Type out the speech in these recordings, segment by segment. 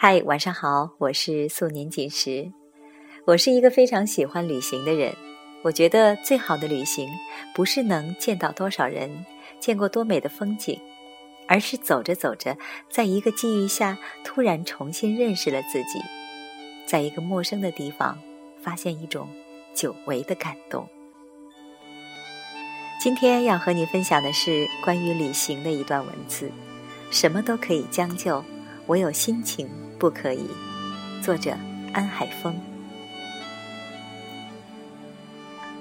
嗨，晚上好，我是素年锦时。我是一个非常喜欢旅行的人。我觉得最好的旅行，不是能见到多少人，见过多美的风景，而是走着走着，在一个机遇下，突然重新认识了自己，在一个陌生的地方，发现一种久违的感动。今天要和你分享的是关于旅行的一段文字。什么都可以将就，我有心情。不可以。作者安海峰。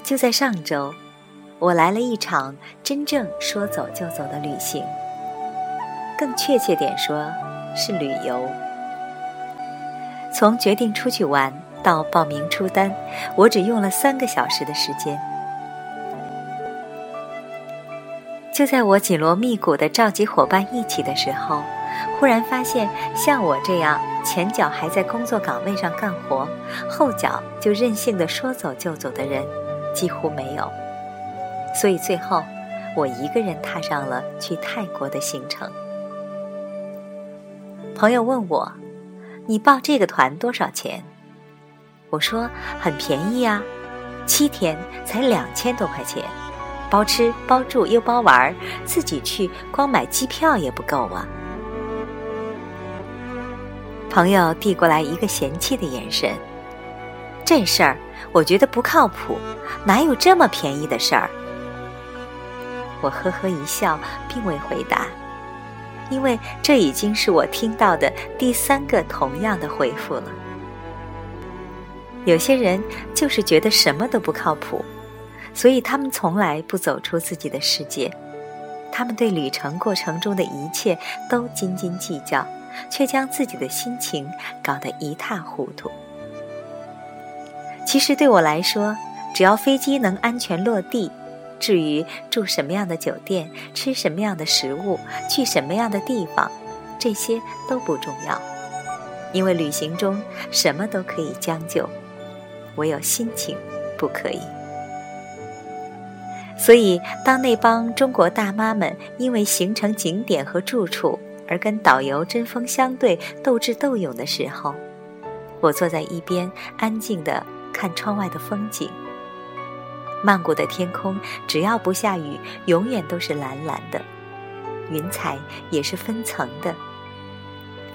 就在上周，我来了一场真正说走就走的旅行，更确切点说是旅游。从决定出去玩到报名出单，我只用了三个小时的时间。就在我紧锣密鼓的召集伙伴一起的时候。忽然发现，像我这样前脚还在工作岗位上干活，后脚就任性的说走就走的人，几乎没有。所以最后，我一个人踏上了去泰国的行程。朋友问我：“你报这个团多少钱？”我说：“很便宜啊，七天才两千多块钱，包吃包住又包玩，自己去光买机票也不够啊。”朋友递过来一个嫌弃的眼神，这事儿我觉得不靠谱，哪有这么便宜的事儿？我呵呵一笑，并未回答，因为这已经是我听到的第三个同样的回复了。有些人就是觉得什么都不靠谱，所以他们从来不走出自己的世界，他们对旅程过程中的一切都斤斤计较。却将自己的心情搞得一塌糊涂。其实对我来说，只要飞机能安全落地，至于住什么样的酒店、吃什么样的食物、去什么样的地方，这些都不重要。因为旅行中什么都可以将就，唯有心情不可以。所以，当那帮中国大妈们因为行程景点和住处，而跟导游针锋相对、斗智斗勇的时候，我坐在一边，安静的看窗外的风景。曼谷的天空，只要不下雨，永远都是蓝蓝的，云彩也是分层的。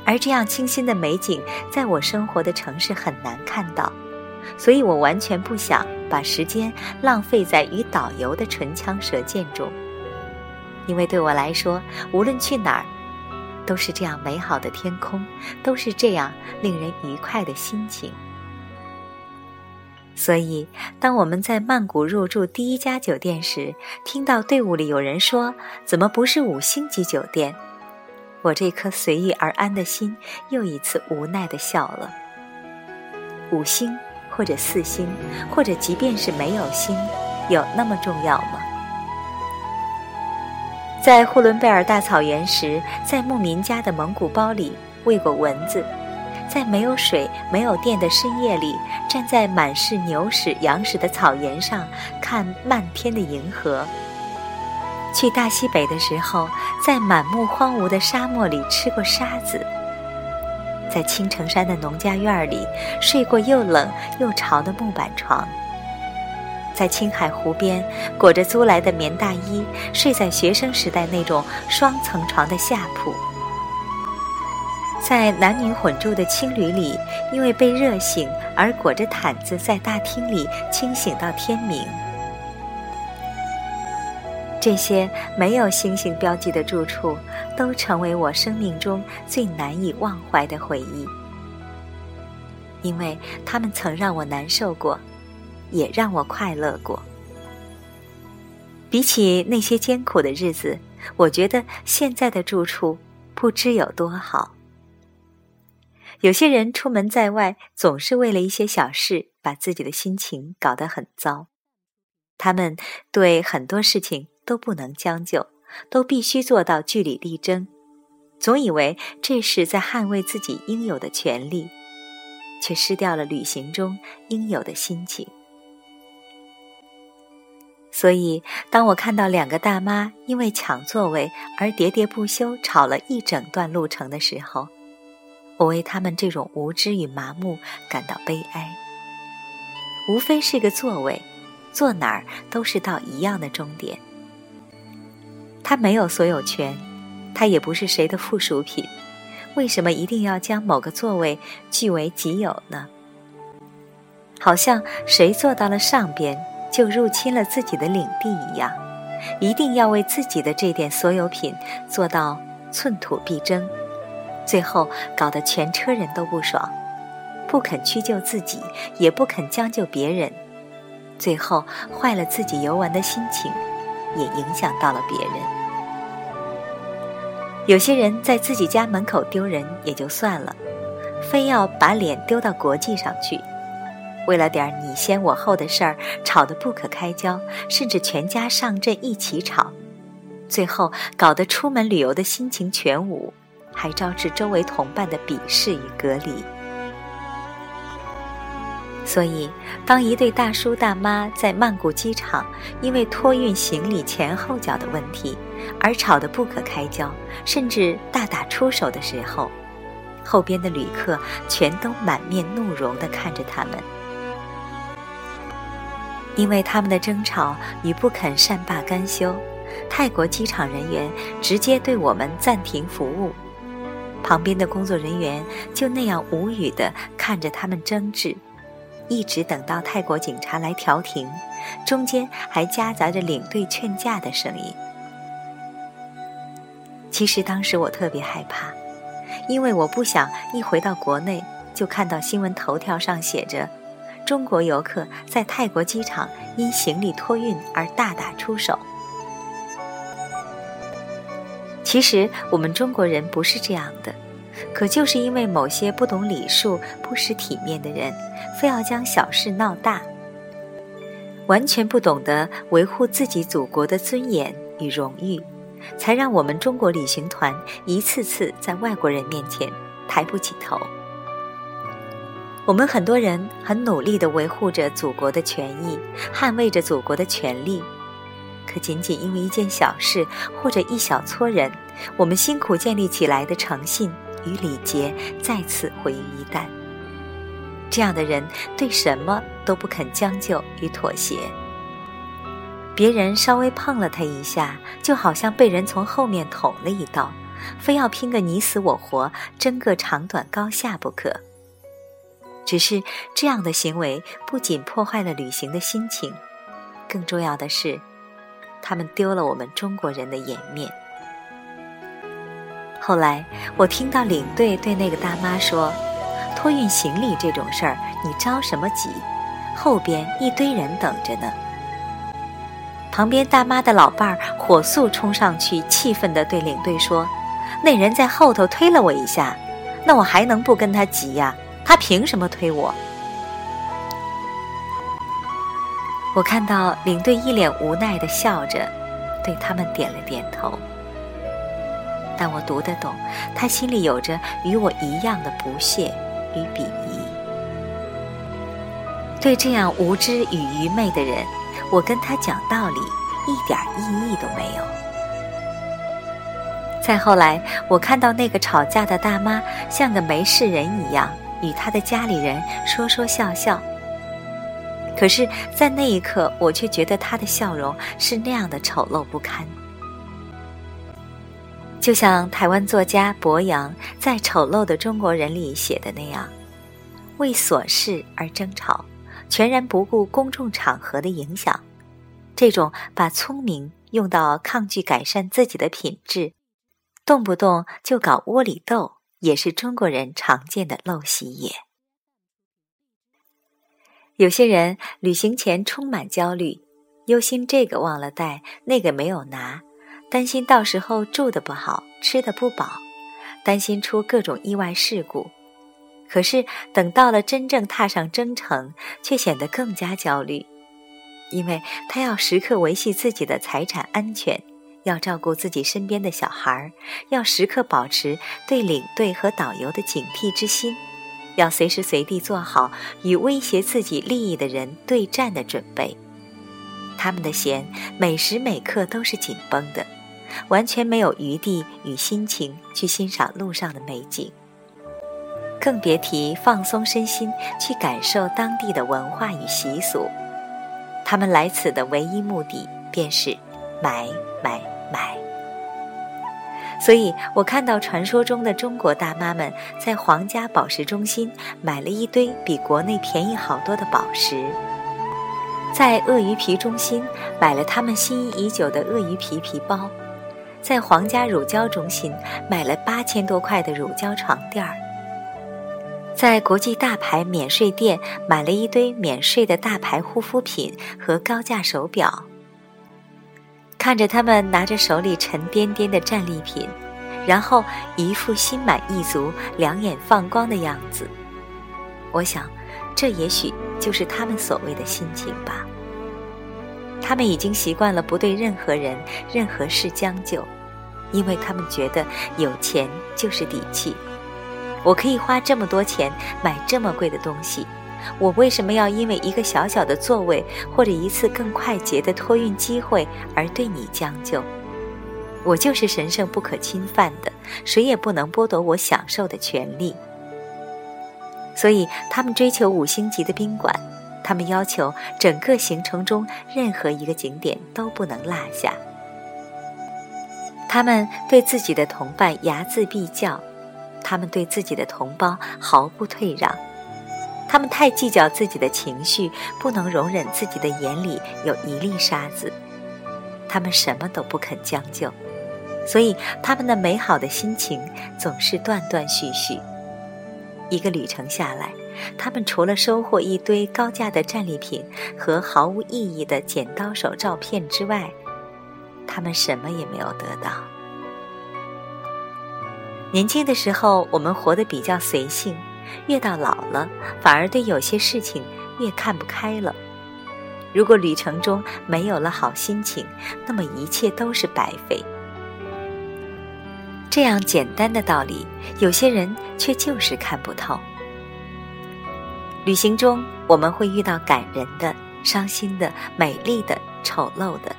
而这样清新的美景，在我生活的城市很难看到，所以我完全不想把时间浪费在与导游的唇枪舌剑中，因为对我来说，无论去哪儿。都是这样美好的天空，都是这样令人愉快的心情。所以，当我们在曼谷入住第一家酒店时，听到队伍里有人说：“怎么不是五星级酒店？”我这颗随遇而安的心又一次无奈的笑了。五星或者四星，或者即便是没有星，有那么重要吗？在呼伦贝尔大草原时，在牧民家的蒙古包里喂过蚊子；在没有水、没有电的深夜里，站在满是牛屎、羊屎的草原上看漫天的银河；去大西北的时候，在满目荒芜的沙漠里吃过沙子；在青城山的农家院里睡过又冷又潮的木板床。在青海湖边裹着租来的棉大衣，睡在学生时代那种双层床的下铺；在男女混住的青旅里，因为被热醒而裹着毯子在大厅里清醒到天明。这些没有星星标记的住处，都成为我生命中最难以忘怀的回忆，因为他们曾让我难受过。也让我快乐过。比起那些艰苦的日子，我觉得现在的住处不知有多好。有些人出门在外，总是为了一些小事，把自己的心情搞得很糟。他们对很多事情都不能将就，都必须做到据理力争，总以为这是在捍卫自己应有的权利，却失掉了旅行中应有的心情。所以，当我看到两个大妈因为抢座位而喋喋不休吵了一整段路程的时候，我为他们这种无知与麻木感到悲哀。无非是个座位，坐哪儿都是到一样的终点。他没有所有权，他也不是谁的附属品。为什么一定要将某个座位据为己有呢？好像谁坐到了上边，就入侵了自己的领地一样，一定要为自己的这点所有品做到寸土必争，最后搞得全车人都不爽，不肯屈就自己，也不肯将就别人，最后坏了自己游玩的心情，也影响到了别人。有些人在自己家门口丢人也就算了，非要把脸丢到国际上去，为了点你先我后的事儿吵得不可开交，甚至全家上阵一起吵，最后搞得出门旅游的心情全无，还招致周围同伴的鄙视与隔离。所以，当一对大叔大妈在曼谷机场因为托运行李前后脚的问题而吵得不可开交，甚至大打出手的时候，后边的旅客全都满面怒容地看着他们，因为他们的争吵与不肯善罢甘休，泰国机场人员直接对我们暂停服务，旁边的工作人员就那样无语地看着他们争执。一直等到泰国警察来调停，中间还夹杂着领队劝架的声音。其实当时我特别害怕，因为我不想一回到国内就看到新闻头条上写着中国游客在泰国机场因行李托运而大打出手。其实我们中国人不是这样的。可就是因为某些不懂礼数、不识体面的人，非要将小事闹大，完全不懂得维护自己祖国的尊严与荣誉，才让我们中国旅行团一次次在外国人面前抬不起头。我们很多人很努力地维护着祖国的权益，捍卫着祖国的权利，可仅仅因为一件小事或者一小撮人，我们辛苦建立起来的诚信。与礼节再次毁于一旦。这样的人对什么都不肯将就与妥协。别人稍微碰了他一下，就好像被人从后面捅了一刀，非要拼个你死我活，争个长短高下不可。只是这样的行为不仅破坏了旅行的心情，更重要的是，他们丢了我们中国人的颜面。后来，我听到领队对那个大妈说：“托运行李这种事儿，你着什么急？后边一堆人等着呢。”旁边大妈的老伴儿火速冲上去，气愤地对领队说：“那人在后头推了我一下，那我还能不跟他急呀？他凭什么推我？”我看到领队一脸无奈的笑着，对他们点了点头。但我读得懂，他心里有着与我一样的不屑与鄙夷。对这样无知与愚昧的人，我跟他讲道理一点意义都没有。再后来，我看到那个吵架的大妈像个没事人一样，与他的家里人说说笑笑。可是，在那一刻，我却觉得他的笑容是那样的丑陋不堪。就像台湾作家博洋在《丑陋的中国人》里写的那样，为琐事而争吵，全然不顾公众场合的影响，这种把聪明用到抗拒改善自己的品质，动不动就搞窝里斗，也是中国人常见的陋习也。有些人旅行前充满焦虑，忧心这个忘了带，那个没有拿。担心到时候住的不好，吃的不饱，担心出各种意外事故。可是等到了真正踏上征程，却显得更加焦虑，因为他要时刻维系自己的财产安全，要照顾自己身边的小孩，要时刻保持对领队和导游的警惕之心，要随时随地做好与威胁自己利益的人对战的准备。他们的弦每时每刻都是紧绷的。完全没有余地与心情去欣赏路上的美景。更别提放松身心去感受当地的文化与习俗。他们来此的唯一目的便是买买买。所以我看到传说中的中国大妈们在皇家宝石中心买了一堆比国内便宜好多的宝石，在鳄鱼皮中心买了他们心仪已久的鳄鱼皮皮包，在皇家乳胶中心买了八千多块的乳胶床垫儿，在国际大牌免税店买了一堆免税的大牌护肤品和高价手表。看着他们拿着手里沉甸甸的战利品，然后一副心满意足、两眼放光的样子，我想，这也许就是他们所谓的心情吧。他们已经习惯了不对任何人、任何事将就，因为他们觉得有钱就是底气。我可以花这么多钱买这么贵的东西。我为什么要因为一个小小的座位或者一次更快捷的托运机会而对你将就？我就是神圣不可侵犯的，谁也不能剥夺我享受的权利。所以，他们追求五星级的宾馆，他们要求整个行程中任何一个景点都不能落下。他们对自己的同伴睚眦必较，他们对自己的同胞毫不退让。他们太计较自己的情绪，不能容忍自己的眼里有一粒沙子。他们什么都不肯将就，所以他们的美好的心情总是断断续续。一个旅程下来，他们除了收获一堆高价的战利品和毫无意义的剪刀手照片之外，他们什么也没有得到。年轻的时候，我们活得比较随性。越到老了，反而对有些事情越看不开了。如果旅程中没有了好心情，那么一切都是白费。这样简单的道理，有些人却就是看不透。旅行中，我们会遇到感人的、伤心的、美丽的、丑陋的，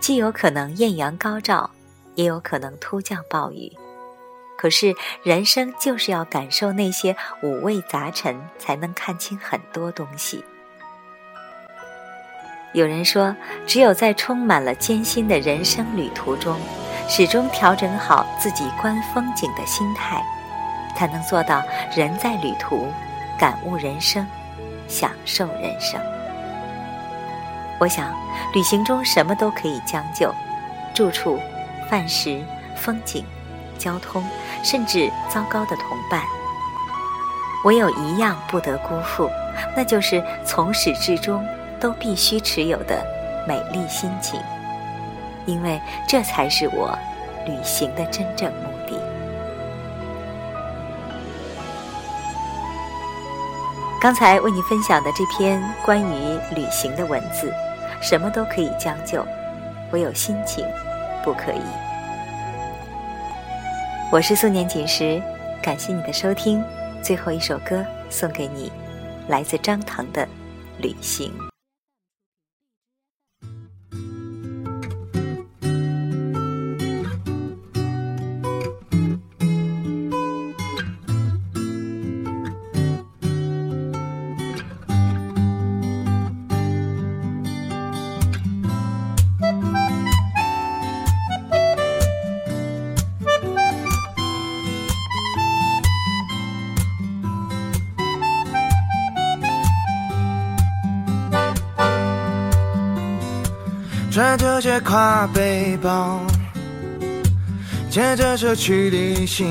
既有可能艳阳高照，也有可能突降暴雨。可是，人生就是要感受那些五味杂陈，才能看清很多东西。有人说，只有在充满了艰辛的人生旅途中，始终调整好自己观风景的心态，才能做到人在旅途，感悟人生，享受人生。我想，旅行中什么都可以将就，住处、饭食、风景。交通，甚至糟糕的同伴，唯有一样不得辜负，那就是从始至终都必须持有的美丽心情，因为这才是我旅行的真正目的。刚才为你分享的这篇关于旅行的文字，什么都可以将就，唯有心情不可以。我是素年锦时，感谢你的收听。最后一首歌送给你，来自张腾的《旅行》。穿着这挎背包，牵着手去旅行，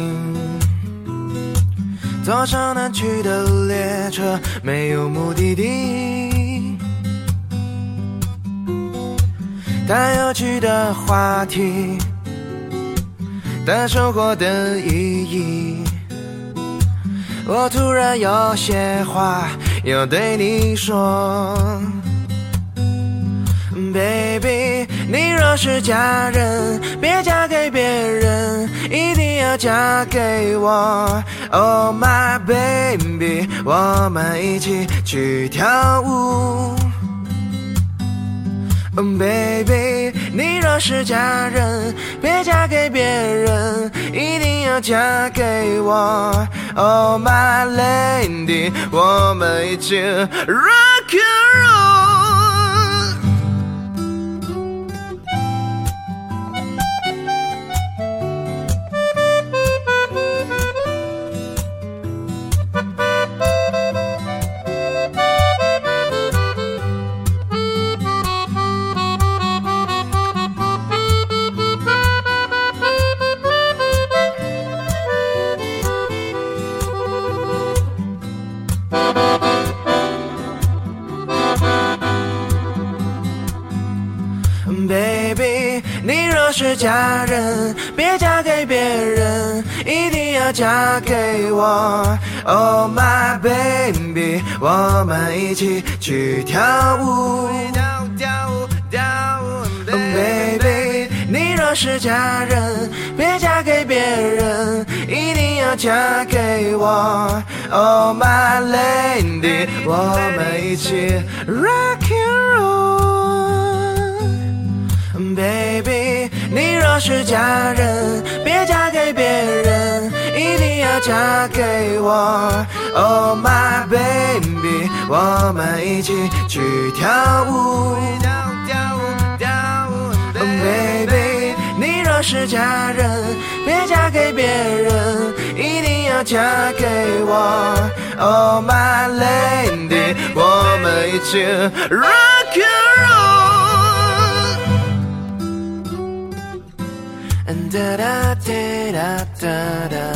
坐上南去的列车，没有目的地。谈有趣的话题，谈生活的意义。我突然有些话要对你说。你若是嫁人，别嫁给别人，一定要嫁给我。Oh my baby，我们一起去跳舞。Baby，你若是嫁人，别嫁给别人，一定要嫁给我。Oh my lady，我们一起 rock and roll。Baby，你若是嫁人，别嫁给别人，一定要嫁给我。Oh my baby，我们一起去跳舞。跳跳舞，跳舞，baby，你若是嫁人，别嫁给别人，一定要嫁给我。Oh my lady，我们一起 rock Baby，你若是嫁人，别嫁给别人，一定要嫁给我。Oh my baby，我们一起去跳舞。跳跳舞，跳舞，baby，你若是嫁人，别嫁给别人，一定要嫁给我。Oh my lady，我们一起 And da da da da da.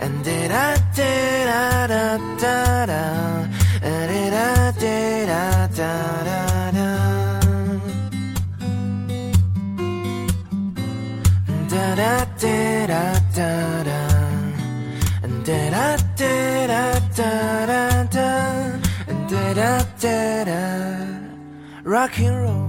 And da da da da da. And da da da da da da. Da da da da. And da da da da da da. And da da da. Rock and roll.